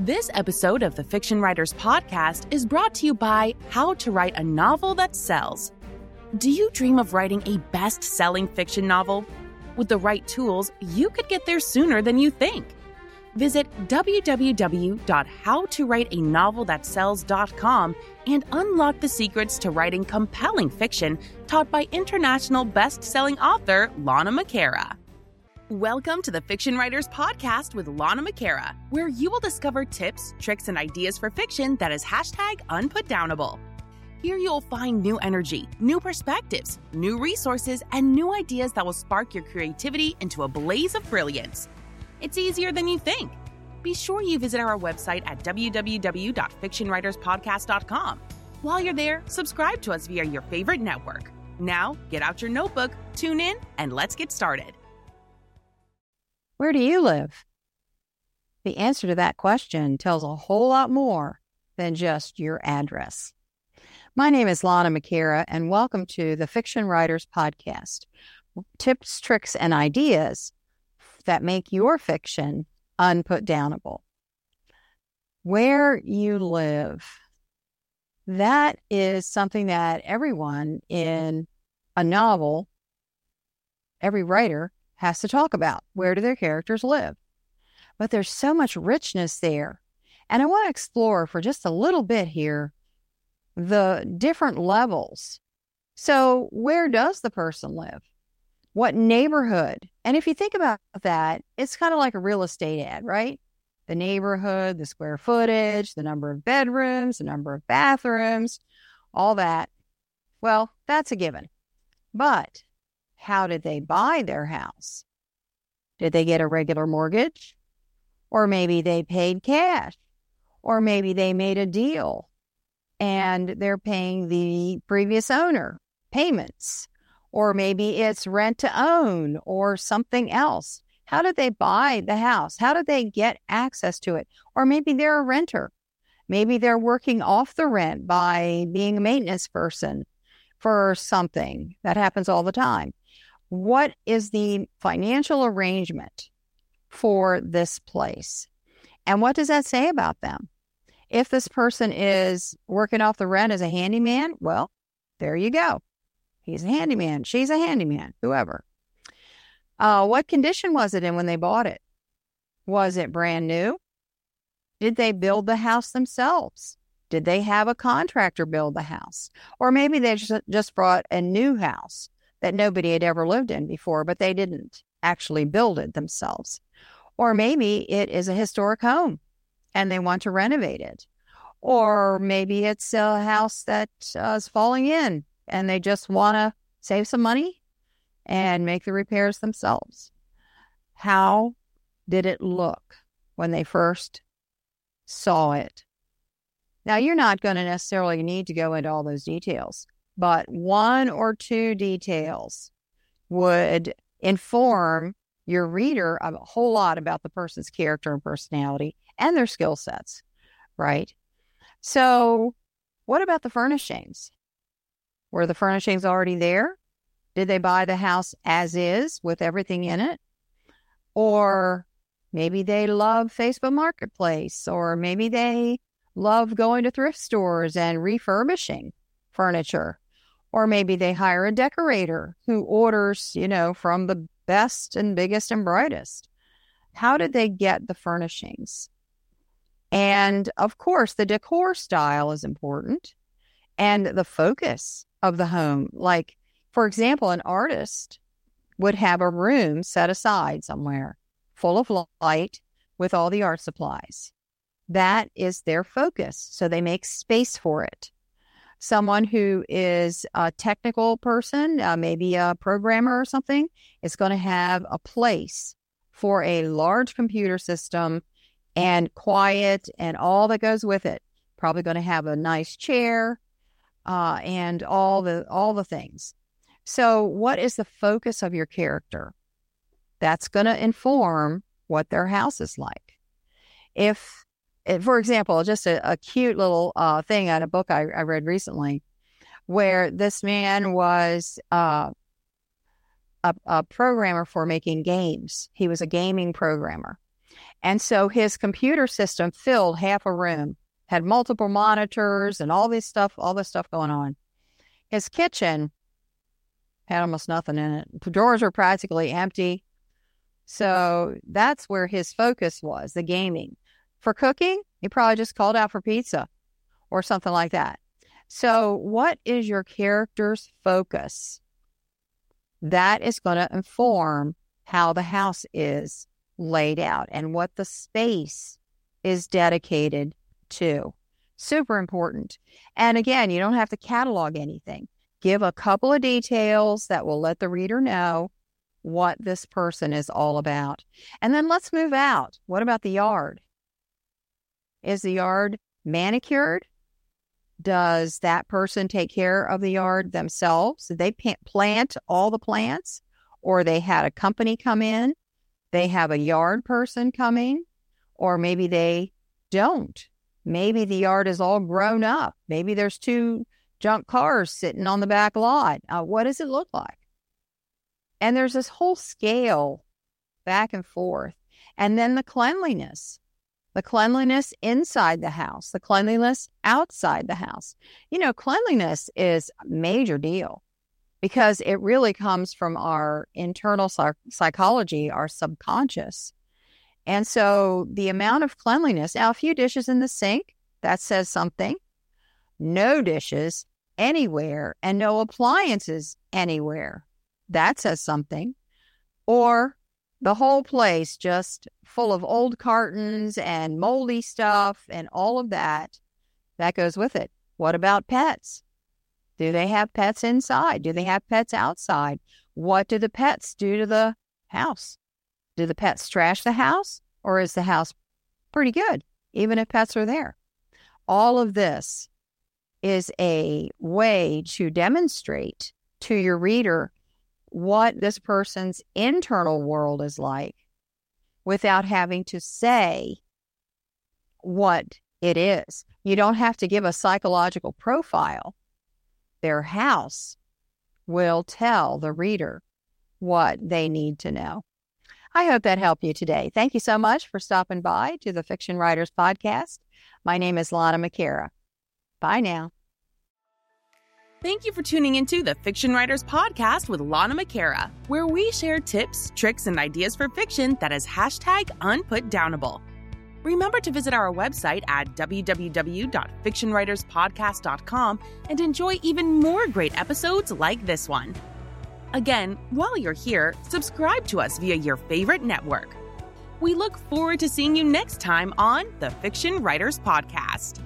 This episode of the Fiction Writers Podcast is brought to you by How to Write a Novel That Sells. Do you dream of writing a best selling fiction novel? With the right tools, you could get there sooner than you think. Visit www.howtowriteanovelthatsells.com and unlock the secrets to writing compelling fiction taught by international best-selling author Lana McAra. Welcome to the Fiction Writers Podcast with Lana McAra, where you will discover tips, tricks, and ideas for fiction that is hashtag unputdownable. Here you'll find new energy, new perspectives, new resources, and new ideas that will spark your creativity into a blaze of brilliance. It's easier than you think. Be sure you visit our website at www.fictionwriterspodcast.com. While you're there, subscribe to us via your favorite network. Now, get out your notebook, tune in, and let's get started. Where do you live? The answer to that question tells a whole lot more than just your address. My name is Lana McAra, and welcome to the Fiction Writers Podcast tips, tricks, and ideas that make your fiction unputdownable. Where you live. That is something that everyone in a novel, every writer has to talk about. Where do their characters live? But there's so much richness there. And I want to explore for just a little bit here the different levels. So, where does the person live? What neighborhood? And if you think about that, it's kind of like a real estate ad, right? The neighborhood, the square footage, the number of bedrooms, the number of bathrooms, all that. Well, that's a given. But how did they buy their house? Did they get a regular mortgage? Or maybe they paid cash? Or maybe they made a deal and they're paying the previous owner payments, or maybe it's rent to own or something else. How did they buy the house? How did they get access to it? Or maybe they're a renter. Maybe they're working off the rent by being a maintenance person for something. That happens all the time. What is the financial arrangement for this place? And what does that say about them? If this person is working off the rent as a handyman, well, there you go. He's a handyman. She's a handyman, whoever. Uh, what condition was it in when they bought it? Was it brand new? Did they build the house themselves? Did they have a contractor build the house? Or maybe they just, brought a new house that nobody had ever lived in before, but they didn't actually build it themselves. Or maybe it is a historic home and they want to renovate it. Or maybe it's a house that uh, is falling in and they just want to save some money and make the repairs themselves. How did it look when they first saw it? Now, you're not going to necessarily need to go into all those details, but one or two details would inform your reader a whole lot about the person's character and personality and their skill sets, right? So, what about the furnishings? Were the furnishings already there? Did they buy the house as is with everything in it? Or maybe they love Facebook Marketplace, or maybe they love going to thrift stores and refurbishing furniture. Or maybe they hire a decorator who orders, you know, from the best and biggest and brightest. How did they get the furnishings? And of course, the decor style is important and the focus of the home. Like, for example, an artist would have a room set aside somewhere full of light with all the art supplies. That is their focus. So they make space for it. Someone who is a technical person, uh, maybe a programmer or something, is going to have a place for a large computer system and quiet and all that goes with it. Probably going to have a nice chair uh, and all the all the things. So, what is the focus of your character? That's going to inform what their house is like. If, if for example, just a, a cute little uh, thing on a book I, I, read recently, where this man was uh, a, a programmer for making games. He was a gaming programmer And so his computer system filled half a room, had multiple monitors and all this stuff, all this stuff going on. His kitchen had almost nothing in it. The drawers were practically empty. So that's where his focus was, the gaming. For cooking, he probably just called out for pizza or something like that. So, what is your character's focus? That is going to inform how the house is laid out and what the space is dedicated to. Super important. And again, you don't have to catalog anything. Give a couple of details that will let the reader know what this person is all about. And then let's move out. What about the yard? Is the yard manicured? Does that person take care of the yard themselves? Did they plant all the plants or they had a company come in? They have a yard person coming or maybe they don't. Maybe the yard is all grown up. Maybe there's two junk cars sitting on the back lot. Uh, what does it look like? And there's this whole scale back and forth. And then the cleanliness the cleanliness inside the house, the cleanliness outside the house. You know, cleanliness is a major deal because it really comes from our internal psych- psychology, our subconscious. And so the amount of cleanliness, now a few dishes in the sink, that says something. No dishes anywhere and no appliances anywhere. That says something. Or the whole place just full of old cartons and moldy stuff and all of that that goes with it. What about pets? Do they have pets inside? Do they have pets outside? What do the pets do to the house? Do the pets trash the house or is the house pretty good, even if pets are there? All of this is a way to demonstrate to your reader what this person's internal world is like without having to say what it is. You don't have to give a psychological profile. Their house will tell the reader what they need to know. I hope that helped you today. Thank you so much for stopping by to the Fiction Writers Podcast. My name is Lana McAra. Bye now. Thank you for tuning into the Fiction Writers Podcast with Lana McAra, where we share tips, tricks, and ideas for fiction that is hashtag unputdownable. Remember to visit our website at www.fictionwriterspodcast.com and enjoy even more great episodes like this one. Again, while you're here, subscribe to us via your favorite network. We look forward to seeing you next time on the Fiction Writers Podcast.